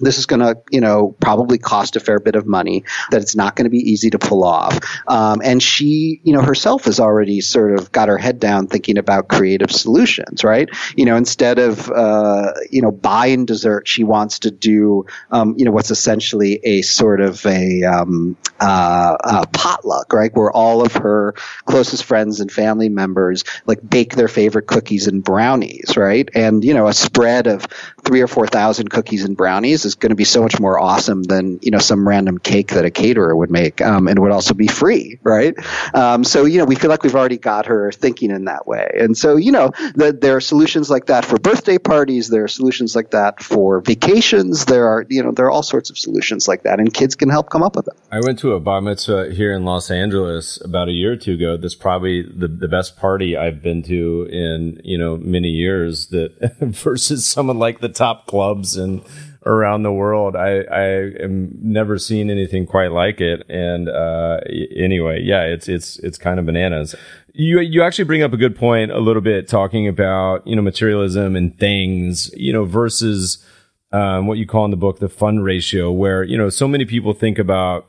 this is going to, you know, probably cost a fair bit of money, that it's not going to be easy to pull off. Um, and she, you know, herself has already sort of got her head down thinking about creative solutions, right? You know, instead of, uh, you know, buying dessert, she wants to do, um, you know, what's essentially a sort of a, um, uh, a potluck, right? Where all of her closest friends and family members like bake their favorite cookies and brownies, right? And, you know, a spread of three or 4,000 cookies and brownies is going to be so much more awesome than you know some random cake that a caterer would make, um, and would also be free, right? Um, so you know we feel like we've already got her thinking in that way, and so you know the, there are solutions like that for birthday parties. There are solutions like that for vacations. There are you know there are all sorts of solutions like that, and kids can help come up with them. I went to a bar mitzvah here in Los Angeles about a year or two ago. That's probably the the best party I've been to in you know many years. That versus someone like the top clubs and around the world. I, I am never seen anything quite like it. And, uh, anyway, yeah, it's, it's, it's kind of bananas. You, you actually bring up a good point a little bit talking about, you know, materialism and things, you know, versus, um, what you call in the book, the fun ratio, where, you know, so many people think about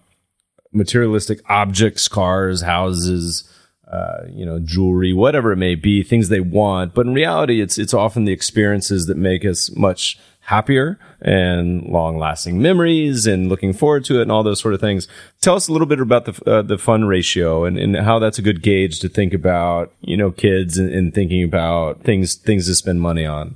materialistic objects, cars, houses, uh, you know, jewelry, whatever it may be, things they want. But in reality, it's it's often the experiences that make us much happier and long lasting memories and looking forward to it and all those sort of things. Tell us a little bit about the, uh, the fun ratio and, and how that's a good gauge to think about, you know, kids and, and thinking about things, things to spend money on.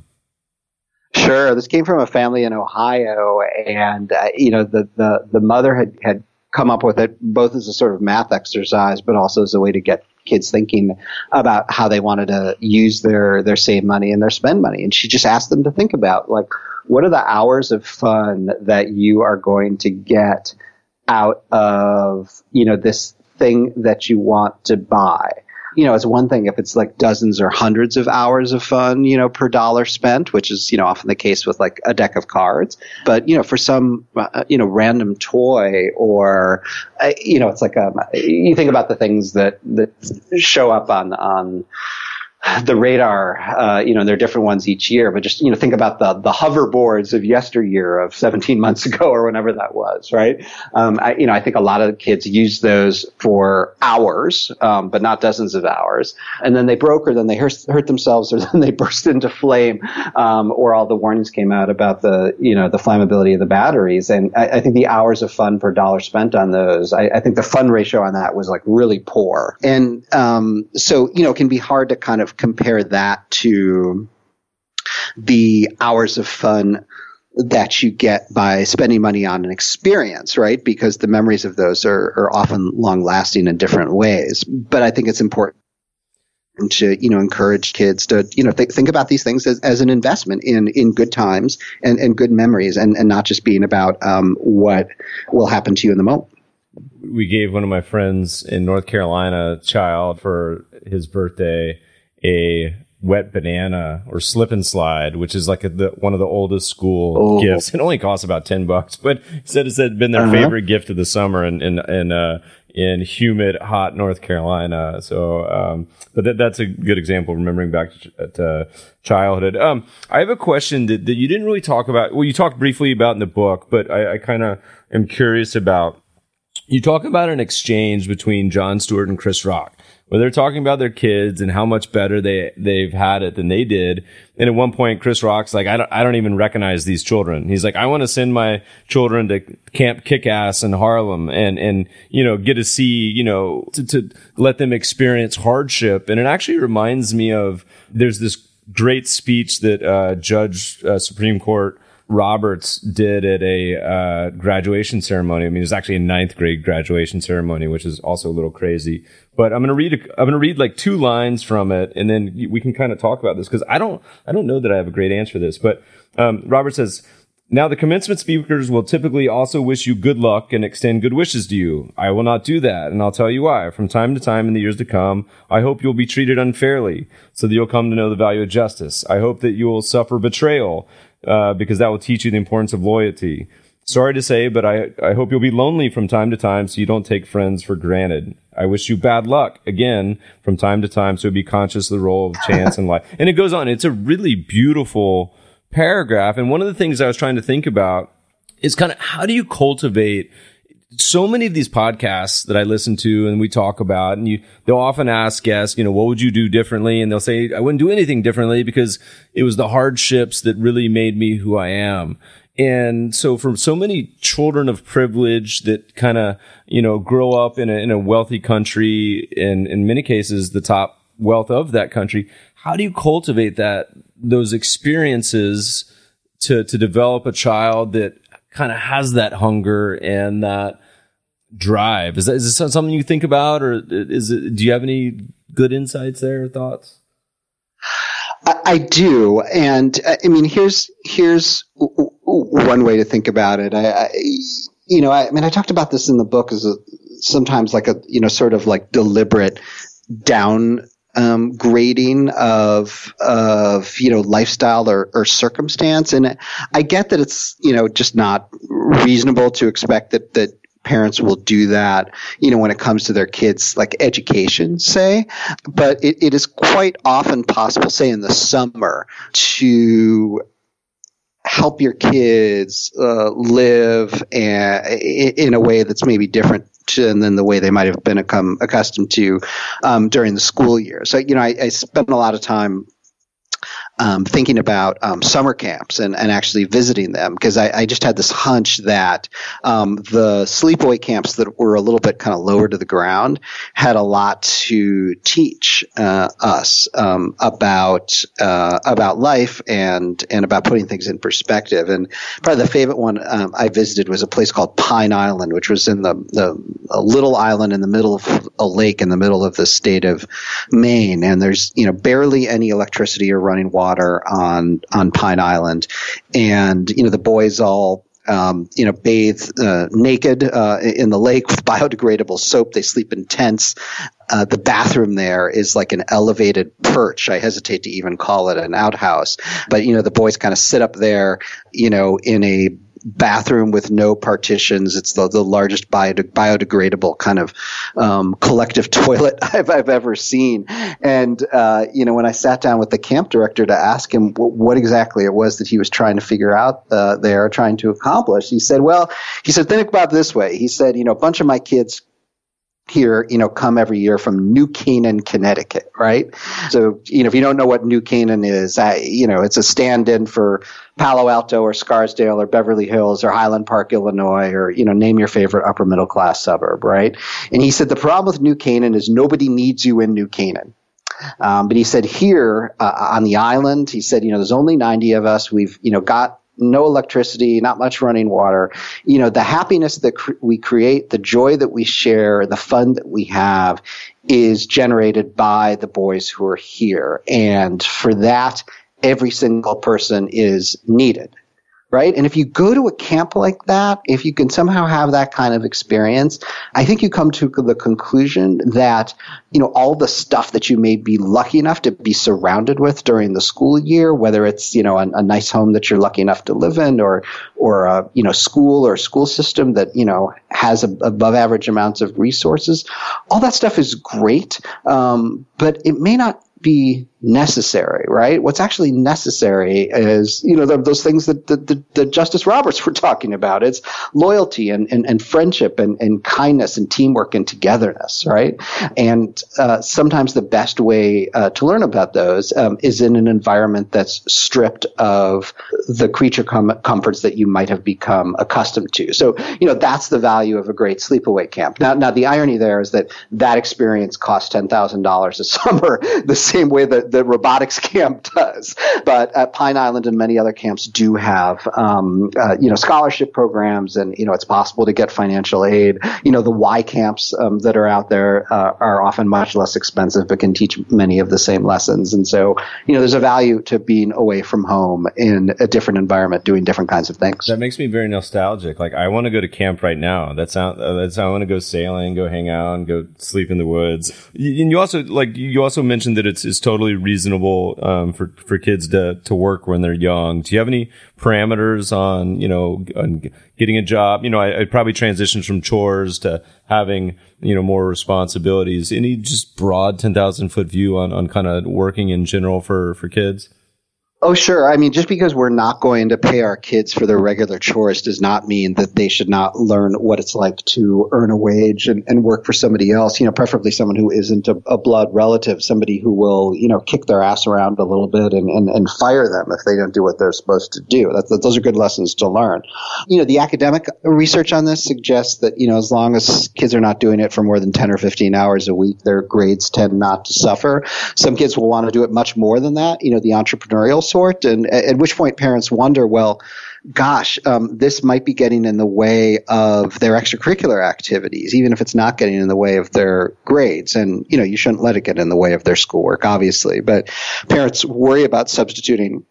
Sure. This came from a family in Ohio and, uh, you know, the, the, the mother had, had come up with it both as a sort of math exercise, but also as a way to get kids thinking about how they wanted to use their their save money and their spend money and she just asked them to think about like what are the hours of fun that you are going to get out of, you know, this thing that you want to buy? You know, it's one thing if it's like dozens or hundreds of hours of fun, you know, per dollar spent, which is, you know, often the case with like a deck of cards. But, you know, for some, uh, you know, random toy or, uh, you know, it's like, um, you think about the things that, that show up on, on, the radar, uh, you know, there are different ones each year, but just, you know, think about the, the hoverboards of yesteryear of 17 months ago or whenever that was, right? Um, I, you know, I think a lot of kids use those for hours, um, but not dozens of hours. And then they broke or then they hurt, hurt themselves or then they burst into flame, um, or all the warnings came out about the, you know, the flammability of the batteries. And I, I think the hours of fun per dollar spent on those, I, I, think the fun ratio on that was like really poor. And, um, so, you know, it can be hard to kind of compare that to the hours of fun that you get by spending money on an experience, right? Because the memories of those are, are often long lasting in different ways. But I think it's important to you know encourage kids to you know th- think about these things as, as an investment in in good times and, and good memories and, and not just being about um, what will happen to you in the moment we gave one of my friends in north carolina a child for his birthday a wet banana or slip and slide, which is like a, the, one of the oldest school oh. gifts. It only costs about 10 bucks, but said it's been their uh-huh. favorite gift of the summer in, in, in, uh, in humid, hot North Carolina. So, um, but that, that's a good example, remembering back to, to childhood. Um, I have a question that, that you didn't really talk about. Well, you talked briefly about in the book, but I, I kind of am curious about. You talk about an exchange between Jon Stewart and Chris Rock where they're talking about their kids and how much better they they've had it than they did. And at one point, Chris Rock's like, I don't, I don't even recognize these children. He's like, I want to send my children to Camp Kickass in Harlem and and you know get to see you know to, to let them experience hardship. And it actually reminds me of there's this great speech that uh, Judge uh, Supreme Court Roberts did at a uh, graduation ceremony. I mean, it was actually a ninth grade graduation ceremony, which is also a little crazy. But I'm gonna read. A, I'm gonna read like two lines from it, and then we can kind of talk about this because I don't. I don't know that I have a great answer for this. But um, Robert says, Now, the commencement speakers will typically also wish you good luck and extend good wishes to you. I will not do that, and I'll tell you why. From time to time in the years to come, I hope you'll be treated unfairly so that you'll come to know the value of justice. I hope that you will suffer betrayal uh, because that will teach you the importance of loyalty. Sorry to say, but I, I hope you'll be lonely from time to time so you don't take friends for granted. I wish you bad luck again from time to time so be conscious of the role of chance in life. And it goes on. It's a really beautiful paragraph. And one of the things I was trying to think about is kind of how do you cultivate so many of these podcasts that I listen to and we talk about, and you, they'll often ask guests, you know, what would you do differently? And they'll say, I wouldn't do anything differently because it was the hardships that really made me who I am. And so for so many children of privilege that kind of, you know, grow up in a, in a wealthy country and in many cases, the top wealth of that country, how do you cultivate that, those experiences to, to develop a child that kind of has that hunger and that drive? Is that, is this something you think about or is it, do you have any good insights there or thoughts? I, I do, and uh, I mean, here's here's one way to think about it. I, I you know, I, I, mean, I talked about this in the book as a sometimes like a you know sort of like deliberate down um, grading of of you know lifestyle or, or circumstance, and I get that it's you know just not reasonable to expect that that parents will do that, you know, when it comes to their kids, like education, say. But it, it is quite often possible, say in the summer, to help your kids uh, live a, in a way that's maybe different than the way they might have been accustomed to um, during the school year. So, you know, I, I spent a lot of time um, thinking about um, summer camps and, and actually visiting them because I, I, just had this hunch that um, the sleepaway camps that were a little bit kind of lower to the ground had a lot to teach uh, us um, about uh, about life and and about putting things in perspective. And probably the favorite one um, I visited was a place called Pine Island, which was in the the a little island in the middle of a lake in the middle of the state of Maine, and there's you know barely any electricity or running water water on on Pine Island, and you know the boys all um, you know, bathe uh, naked uh, in the lake with biodegradable soap. They sleep in tents. Uh, the bathroom there is like an elevated perch. I hesitate to even call it an outhouse, but you know, the boys kind of sit up there, you know, in a bathroom with no partitions. It's the, the largest biodeg- biodegradable kind of um, collective toilet I've, I've ever seen. And, uh, you know, when I sat down with the camp director to ask him w- what exactly it was that he was trying to figure out uh, there, trying to accomplish, he said, well, he said, think about this way. He said, you know, a bunch of my kids here, you know, come every year from New Canaan, Connecticut, right? So, you know, if you don't know what New Canaan is, I, you know, it's a stand-in for Palo Alto or Scarsdale or Beverly Hills or Highland Park, Illinois, or, you know, name your favorite upper middle class suburb, right? And he said the problem with New Canaan is nobody needs you in New Canaan. Um, but he said here uh, on the island, he said, you know, there's only 90 of us. We've, you know, got no electricity, not much running water. You know, the happiness that cr- we create, the joy that we share, the fun that we have is generated by the boys who are here. And for that, every single person is needed right? And if you go to a camp like that, if you can somehow have that kind of experience, I think you come to the conclusion that, you know, all the stuff that you may be lucky enough to be surrounded with during the school year, whether it's, you know, a, a nice home that you're lucky enough to live in or, or a, you know, school or school system that, you know, has a, above average amounts of resources, all that stuff is great. Um, but it may not be necessary, right? What's actually necessary is, you know, the, those things that, the Justice Roberts were talking about. It's loyalty and, and, and friendship and, and kindness and teamwork and togetherness, right? And uh, sometimes the best way uh, to learn about those um, is in an environment that's stripped of the creature com- comforts that you might have become accustomed to. So, you know, that's the value of a great sleepaway camp. Now, now the irony there is that that experience costs $10,000 a summer, the same way that the robotics camp does. But at Pine Island and many other camps do have, um, uh, you know, scholarship programs, and you know, it's possible to get financial aid. You know, the Y camps um, that are out there uh, are often much less expensive, but can teach many of the same lessons. And so, you know, there's a value to being away from home in a different environment, doing different kinds of things. That makes me very nostalgic. Like I want to go to camp right now. That's how, uh, that's I want to go sailing, go hang out, and go sleep in the woods. And you also like you also mentioned that it's it's totally reasonable um, for for kids to to work when they're young. Do you have any parameters on you know on getting a job? You know, I, I probably transitioned from chores to having you know more responsibilities. Any just broad ten thousand foot view on on kind of working in general for for kids? Oh, sure. I mean, just because we're not going to pay our kids for their regular chores does not mean that they should not learn what it's like to earn a wage and, and work for somebody else, you know, preferably someone who isn't a, a, blood relative, somebody who will, you know, kick their ass around a little bit and, and, and fire them if they don't do what they're supposed to do. That, that, those are good lessons to learn. You know, the academic research on this suggests that, you know, as long as kids are not doing it for more than 10 or 15 hours a week, their grades tend not to suffer. Some kids will want to do it much more than that. You know, the entrepreneurial sort, and at which point parents wonder, well, gosh, um, this might be getting in the way of their extracurricular activities, even if it's not getting in the way of their grades. And, you know, you shouldn't let it get in the way of their schoolwork, obviously. But parents worry about substituting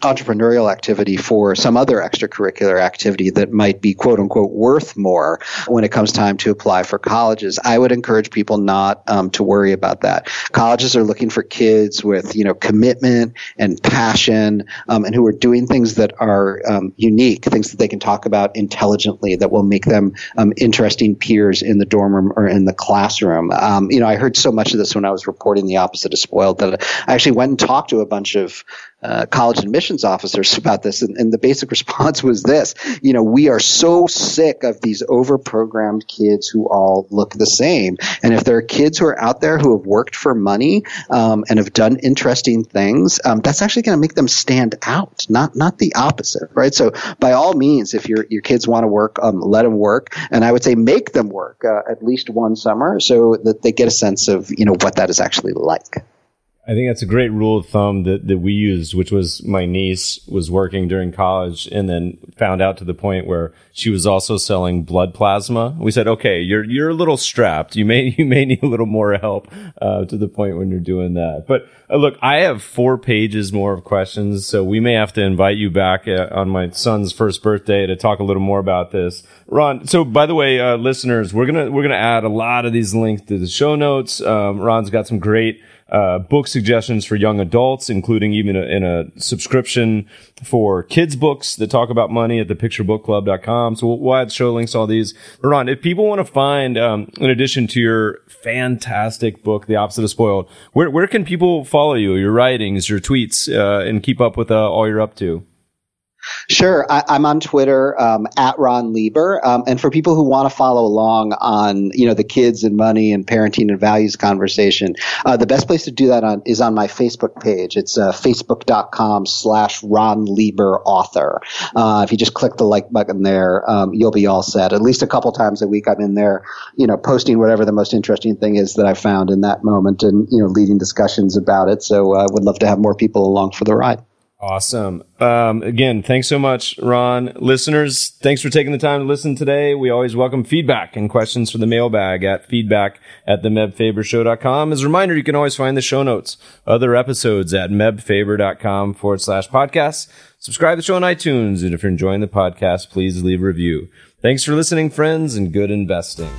entrepreneurial activity for some other extracurricular activity that might be quote unquote worth more when it comes time to apply for colleges. I would encourage people not um, to worry about that. Colleges are looking for kids with you know commitment and passion um, and who are doing things that are um, unique, things that they can talk about intelligently that will make them um, interesting peers in the dorm room or in the classroom. Um, you know, I heard so much of this when I was reporting the opposite of spoiled that I actually went and talked to a bunch of uh, college admissions officers about this, and, and, the basic response was this: you know, we are so sick of these over-programmed kids who all look the same, and if there are kids who are out there who have worked for money um, and have done interesting things, um, that's actually going to make them stand out, not not the opposite, right? So, by all means, if your your kids want to work, um, let them work, and I would say make them work uh, at least one summer so that they get a sense of you know what that is actually like. I think that's a great rule of thumb that, that we used, which was my niece was working during college and then found out to the point where she was also selling blood plasma. We said, okay, you're, you're a little strapped. You may, you may need a little more help, uh, to the point when you're doing that. But uh, look, I have four pages more of questions. So we may have to invite you back uh, on my son's first birthday to talk a little more about this. Ron, so by the way, uh, listeners, we're to, we're to add a lot of these links to the show notes. Um, Ron's got some great, uh, book suggestions for young adults, including even a, in a subscription for kids books that talk about money at thepicturebookclub.com. So we'll, we'll add show links all these. Ron, if people want to find, um, in addition to your fantastic book, The Opposite of Spoiled, where, where can people follow you, your writings, your tweets, uh, and keep up with uh, all you're up to? Sure. I, am on Twitter um, at Ron Lieber. Um, and for people who want to follow along on, you know, the kids and money and parenting and values conversation, uh, the best place to do that on is on my Facebook page. It's uh, facebook.com slash Ron Lieber author. Uh, if you just click the like button there, um, you'll be all set. At least a couple times a week, I'm in there, you know, posting whatever the most interesting thing is that I found in that moment and, you know, leading discussions about it. So I uh, would love to have more people along for the ride. Awesome. Um, again, thanks so much, Ron. Listeners, thanks for taking the time to listen today. We always welcome feedback and questions for the mailbag at feedback at the mebfabershow.com. As a reminder, you can always find the show notes, other episodes at mebfaber.com forward slash podcasts. Subscribe to the show on iTunes. And if you're enjoying the podcast, please leave a review. Thanks for listening, friends, and good investing.